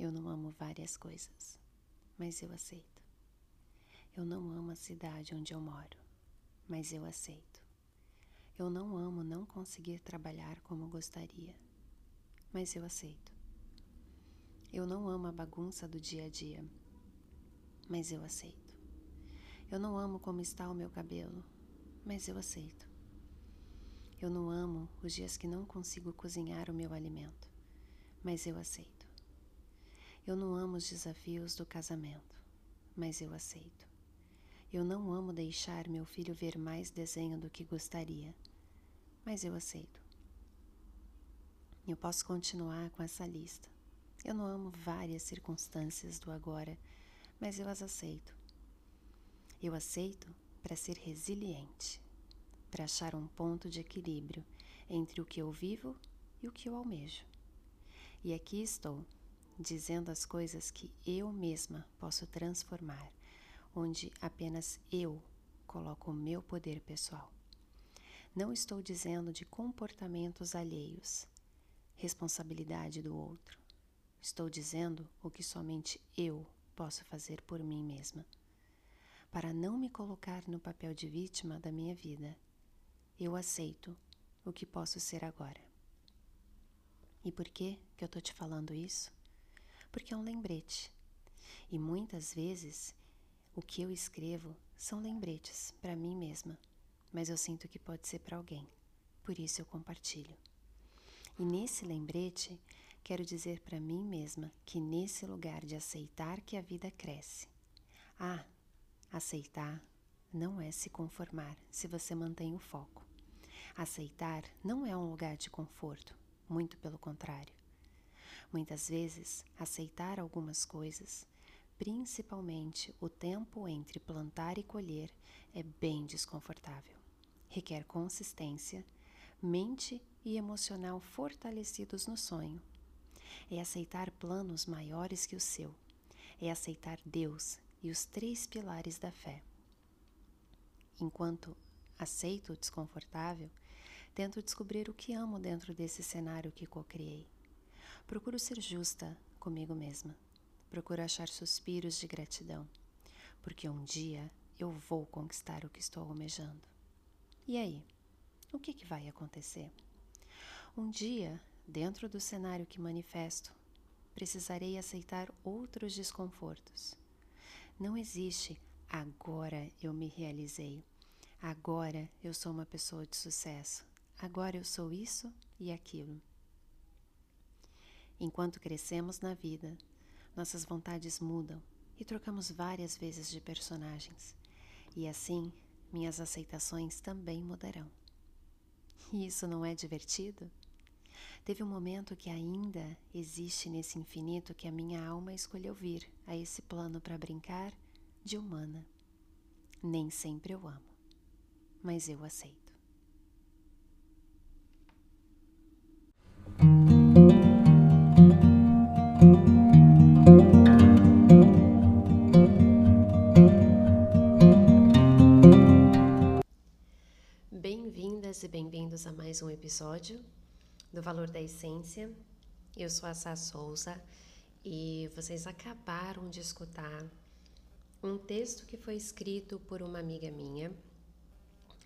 Eu não amo várias coisas, mas eu aceito. Eu não amo a cidade onde eu moro, mas eu aceito. Eu não amo não conseguir trabalhar como gostaria, mas eu aceito. Eu não amo a bagunça do dia a dia, mas eu aceito. Eu não amo como está o meu cabelo, mas eu aceito. Eu não amo os dias que não consigo cozinhar o meu alimento, mas eu aceito. Eu não amo os desafios do casamento, mas eu aceito. Eu não amo deixar meu filho ver mais desenho do que gostaria, mas eu aceito. Eu posso continuar com essa lista. Eu não amo várias circunstâncias do agora, mas eu as aceito. Eu aceito para ser resiliente, para achar um ponto de equilíbrio entre o que eu vivo e o que eu almejo. E aqui estou, dizendo as coisas que eu mesma posso transformar, onde apenas eu coloco o meu poder pessoal. Não estou dizendo de comportamentos alheios, responsabilidade do outro. Estou dizendo o que somente eu posso fazer por mim mesma. Para não me colocar no papel de vítima da minha vida, eu aceito o que posso ser agora. E por que que eu tô te falando isso? Porque é um lembrete. E muitas vezes o que eu escrevo são lembretes para mim mesma mas eu sinto que pode ser para alguém. Por isso eu compartilho. E nesse lembrete, quero dizer para mim mesma que nesse lugar de aceitar que a vida cresce. Ah, aceitar não é se conformar se você mantém o foco. Aceitar não é um lugar de conforto, muito pelo contrário. Muitas vezes, aceitar algumas coisas, principalmente o tempo entre plantar e colher, é bem desconfortável requer consistência, mente e emocional fortalecidos no sonho. É aceitar planos maiores que o seu. É aceitar Deus e os três pilares da fé. Enquanto aceito o desconfortável, tento descobrir o que amo dentro desse cenário que co-criei. Procuro ser justa comigo mesma. Procuro achar suspiros de gratidão, porque um dia eu vou conquistar o que estou almejando. E aí? O que, que vai acontecer? Um dia, dentro do cenário que manifesto, precisarei aceitar outros desconfortos. Não existe agora eu me realizei, agora eu sou uma pessoa de sucesso, agora eu sou isso e aquilo. Enquanto crescemos na vida, nossas vontades mudam e trocamos várias vezes de personagens. E assim minhas aceitações também mudarão. E isso não é divertido? Teve um momento que ainda existe nesse infinito que a minha alma escolheu vir a esse plano para brincar de humana. Nem sempre eu amo, mas eu aceito. Mais um episódio do Valor da Essência. Eu sou a Sá Souza e vocês acabaram de escutar um texto que foi escrito por uma amiga minha,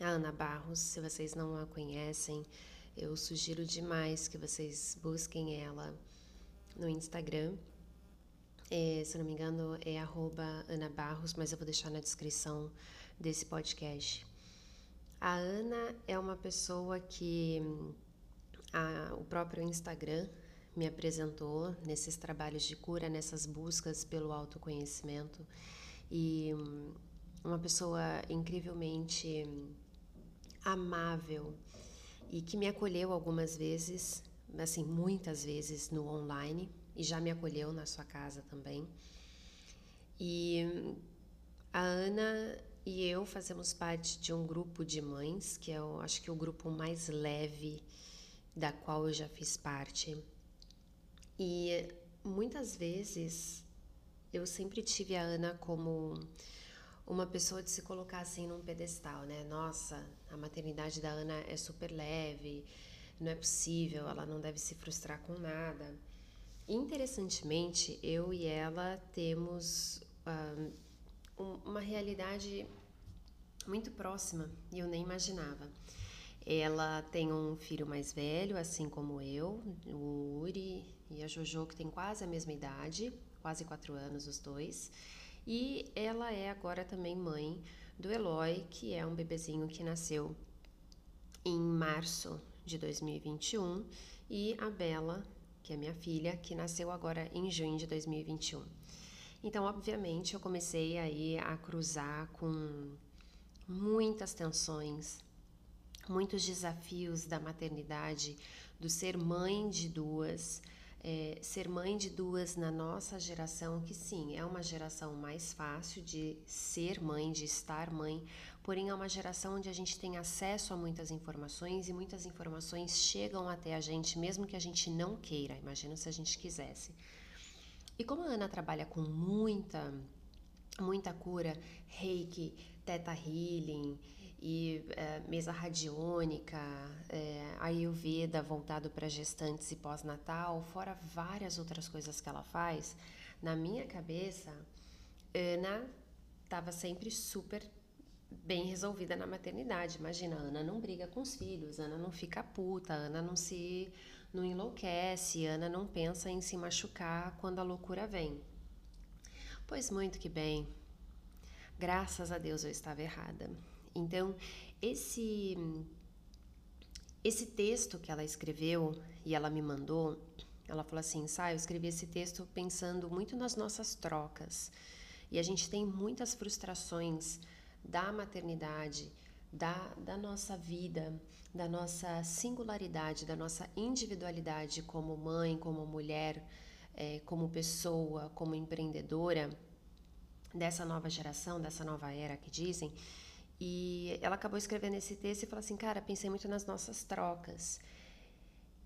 a Ana Barros. Se vocês não a conhecem, eu sugiro demais que vocês busquem ela no Instagram. É, se não me engano, é Ana Barros, mas eu vou deixar na descrição desse podcast. A Ana é uma pessoa que a, o próprio Instagram me apresentou nesses trabalhos de cura, nessas buscas pelo autoconhecimento. E uma pessoa incrivelmente amável e que me acolheu algumas vezes, assim, muitas vezes no online e já me acolheu na sua casa também. E a Ana e eu fazemos parte de um grupo de mães, que é, eu acho que o grupo mais leve da qual eu já fiz parte. E muitas vezes eu sempre tive a Ana como uma pessoa de se colocar assim num pedestal, né? Nossa, a maternidade da Ana é super leve, não é possível, ela não deve se frustrar com nada. interessantemente, eu e ela temos uh, uma realidade muito próxima e eu nem imaginava. Ela tem um filho mais velho, assim como eu, o Uri e a Jojo, que tem quase a mesma idade, quase quatro anos os dois. E ela é agora também mãe do Eloy, que é um bebezinho que nasceu em março de 2021, e a Bela, que é minha filha, que nasceu agora em junho de 2021. Então, obviamente, eu comecei aí a cruzar com muitas tensões, muitos desafios da maternidade, do ser mãe de duas, é, ser mãe de duas na nossa geração, que sim, é uma geração mais fácil de ser mãe, de estar mãe, porém é uma geração onde a gente tem acesso a muitas informações e muitas informações chegam até a gente, mesmo que a gente não queira, imagina se a gente quisesse. E como a Ana trabalha com muita, muita cura, reiki, teta healing, e é, mesa radiônica, é, Ayurveda voltado para gestantes e pós-natal, fora várias outras coisas que ela faz, na minha cabeça, Ana estava sempre super bem resolvida na maternidade. Imagina, Ana não briga com os filhos, Ana não fica puta, Ana não se não enlouquece, Ana não pensa em se machucar quando a loucura vem. Pois muito que bem. Graças a Deus eu estava errada. Então, esse esse texto que ela escreveu e ela me mandou, ela falou assim: "Sai, eu escrevi esse texto pensando muito nas nossas trocas. E a gente tem muitas frustrações da maternidade, da, da nossa vida, da nossa singularidade, da nossa individualidade como mãe, como mulher, é, como pessoa, como empreendedora, dessa nova geração, dessa nova era que dizem. E ela acabou escrevendo esse texto e falou assim: Cara, pensei muito nas nossas trocas.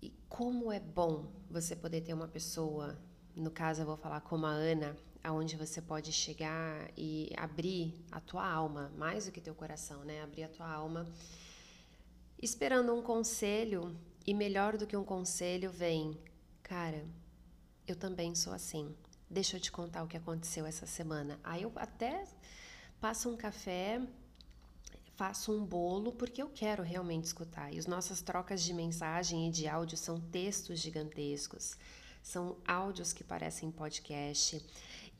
E como é bom você poder ter uma pessoa, no caso eu vou falar como a Ana, aonde você pode chegar e abrir a tua alma, mais do que teu coração, né? Abrir a tua alma, esperando um conselho e melhor do que um conselho vem, cara, eu também sou assim. Deixa eu te contar o que aconteceu essa semana. Aí eu até passo um café, faço um bolo porque eu quero realmente escutar. E as nossas trocas de mensagem e de áudio são textos gigantescos. São áudios que parecem podcast.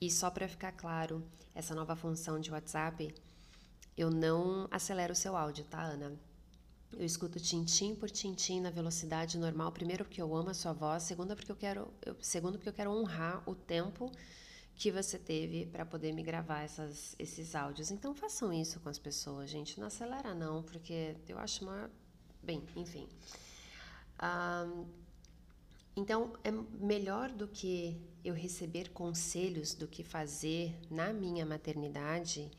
E só para ficar claro, essa nova função de WhatsApp, eu não acelero o seu áudio, tá, Ana? Eu escuto tintim por tintim na velocidade normal, primeiro porque eu amo a sua voz, segundo porque eu quero, eu, segundo porque eu quero honrar o tempo que você teve para poder me gravar essas, esses áudios. Então façam isso com as pessoas, gente. Não acelera não, porque eu acho uma, bem, enfim. Um, então, é melhor do que eu receber conselhos do que fazer na minha maternidade,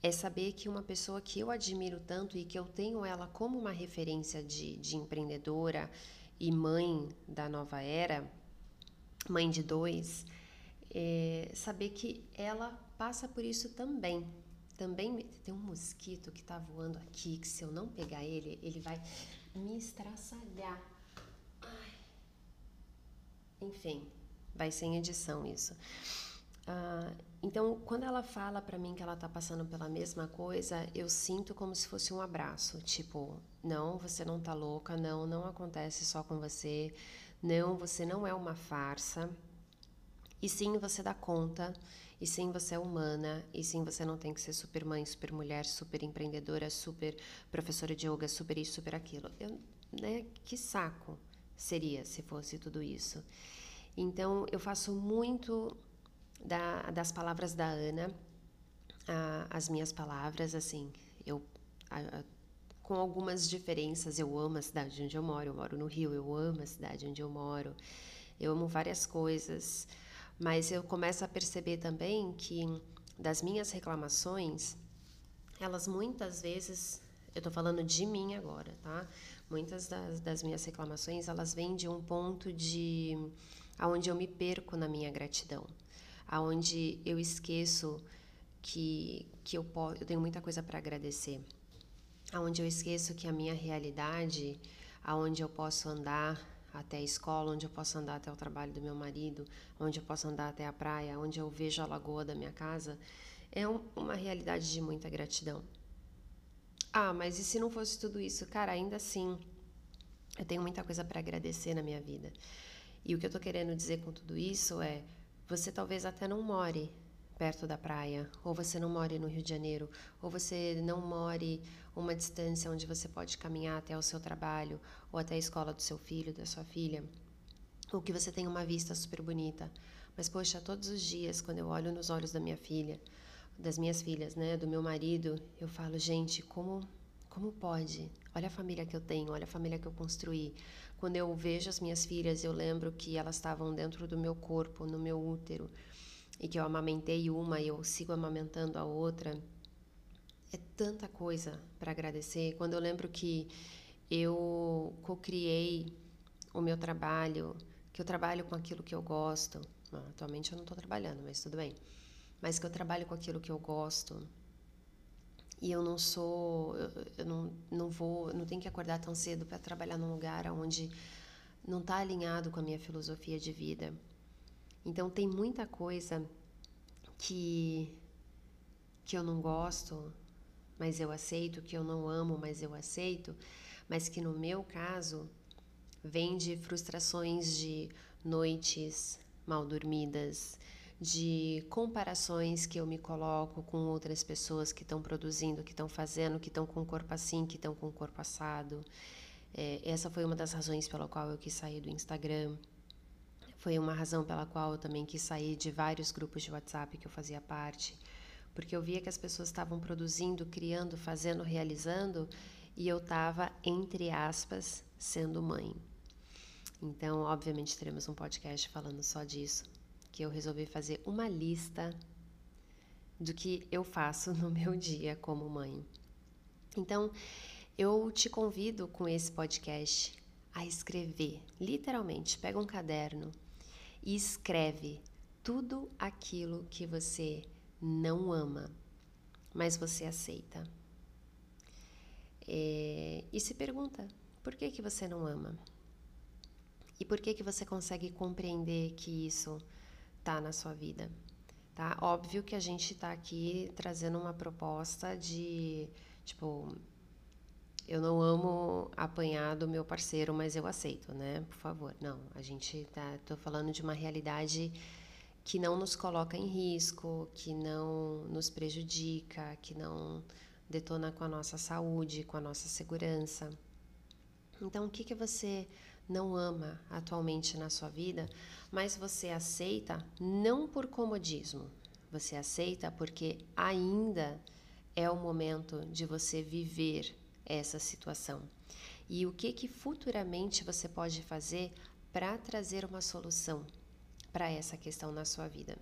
é saber que uma pessoa que eu admiro tanto e que eu tenho ela como uma referência de, de empreendedora e mãe da nova era, mãe de dois, é saber que ela passa por isso também. Também tem um mosquito que está voando aqui, que se eu não pegar ele, ele vai me estraçalhar enfim, vai sem edição isso. Uh, então, quando ela fala para mim que ela tá passando pela mesma coisa, eu sinto como se fosse um abraço, tipo, não, você não tá louca, não, não acontece só com você, não, você não é uma farsa. E sim, você dá conta, e sim, você é humana, e sim, você não tem que ser super mãe, super mulher, super empreendedora, super professora de yoga, super isso, super aquilo. Eu, né, que saco seria se fosse tudo isso. Então, eu faço muito da, das palavras da Ana, a, as minhas palavras, assim, eu. A, a, com algumas diferenças, eu amo a cidade onde eu moro, eu moro no Rio, eu amo a cidade onde eu moro, eu amo várias coisas, mas eu começo a perceber também que das minhas reclamações, elas muitas vezes, eu estou falando de mim agora, tá? Muitas das, das minhas reclamações, elas vêm de um ponto de aonde eu me perco na minha gratidão, aonde eu esqueço que que eu posso, eu tenho muita coisa para agradecer, aonde eu esqueço que a minha realidade, aonde eu posso andar, até a escola, onde eu posso andar até o trabalho do meu marido, onde eu posso andar até a praia, onde eu vejo a lagoa da minha casa, é um, uma realidade de muita gratidão. Ah, mas e se não fosse tudo isso? Cara, ainda assim, eu tenho muita coisa para agradecer na minha vida. E o que eu tô querendo dizer com tudo isso é: você talvez até não more perto da praia, ou você não more no Rio de Janeiro, ou você não more uma distância onde você pode caminhar até o seu trabalho, ou até a escola do seu filho, da sua filha, ou que você tem uma vista super bonita. Mas, poxa, todos os dias, quando eu olho nos olhos da minha filha, das minhas filhas, né, do meu marido, eu falo, gente, como como pode? Olha a família que eu tenho, olha a família que eu construí. Quando eu vejo as minhas filhas, eu lembro que elas estavam dentro do meu corpo, no meu útero, e que eu amamentei uma e eu sigo amamentando a outra. É tanta coisa para agradecer. Quando eu lembro que eu co-criei o meu trabalho, que eu trabalho com aquilo que eu gosto. atualmente eu não estou trabalhando, mas tudo bem. Mas que eu trabalho com aquilo que eu gosto, e eu não sou eu, não, não vou não tenho que acordar tão cedo para trabalhar num lugar onde não está alinhado com a minha filosofia de vida. Então tem muita coisa que que eu não gosto mas eu aceito que eu não amo mas eu aceito mas que no meu caso vem de frustrações de noites mal dormidas de comparações que eu me coloco com outras pessoas que estão produzindo, que estão fazendo, que estão com o corpo assim, que estão com o corpo assado. É, essa foi uma das razões pela qual eu quis sair do Instagram. Foi uma razão pela qual eu também quis sair de vários grupos de WhatsApp que eu fazia parte, porque eu via que as pessoas estavam produzindo, criando, fazendo, realizando, e eu estava, entre aspas, sendo mãe. Então, obviamente, teremos um podcast falando só disso, que eu resolvi fazer uma lista do que eu faço no meu dia como mãe. Então, eu te convido com esse podcast a escrever, literalmente, pega um caderno e escreve tudo aquilo que você não ama, mas você aceita. É, e se pergunta, por que, que você não ama? E por que, que você consegue compreender que isso tá na sua vida, tá? Óbvio que a gente está aqui trazendo uma proposta de, tipo, eu não amo apanhar do meu parceiro, mas eu aceito, né? Por favor. Não, a gente tá, tô falando de uma realidade que não nos coloca em risco, que não nos prejudica, que não detona com a nossa saúde, com a nossa segurança. Então, o que que você não ama atualmente na sua vida, mas você aceita não por comodismo, você aceita porque ainda é o momento de você viver essa situação. E o que que futuramente você pode fazer para trazer uma solução para essa questão na sua vida?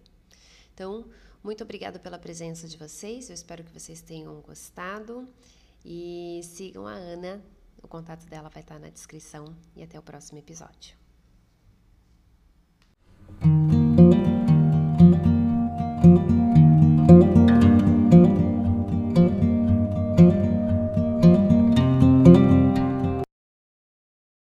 Então, muito obrigada pela presença de vocês. Eu espero que vocês tenham gostado e sigam a Ana o contato dela vai estar na descrição e até o próximo episódio.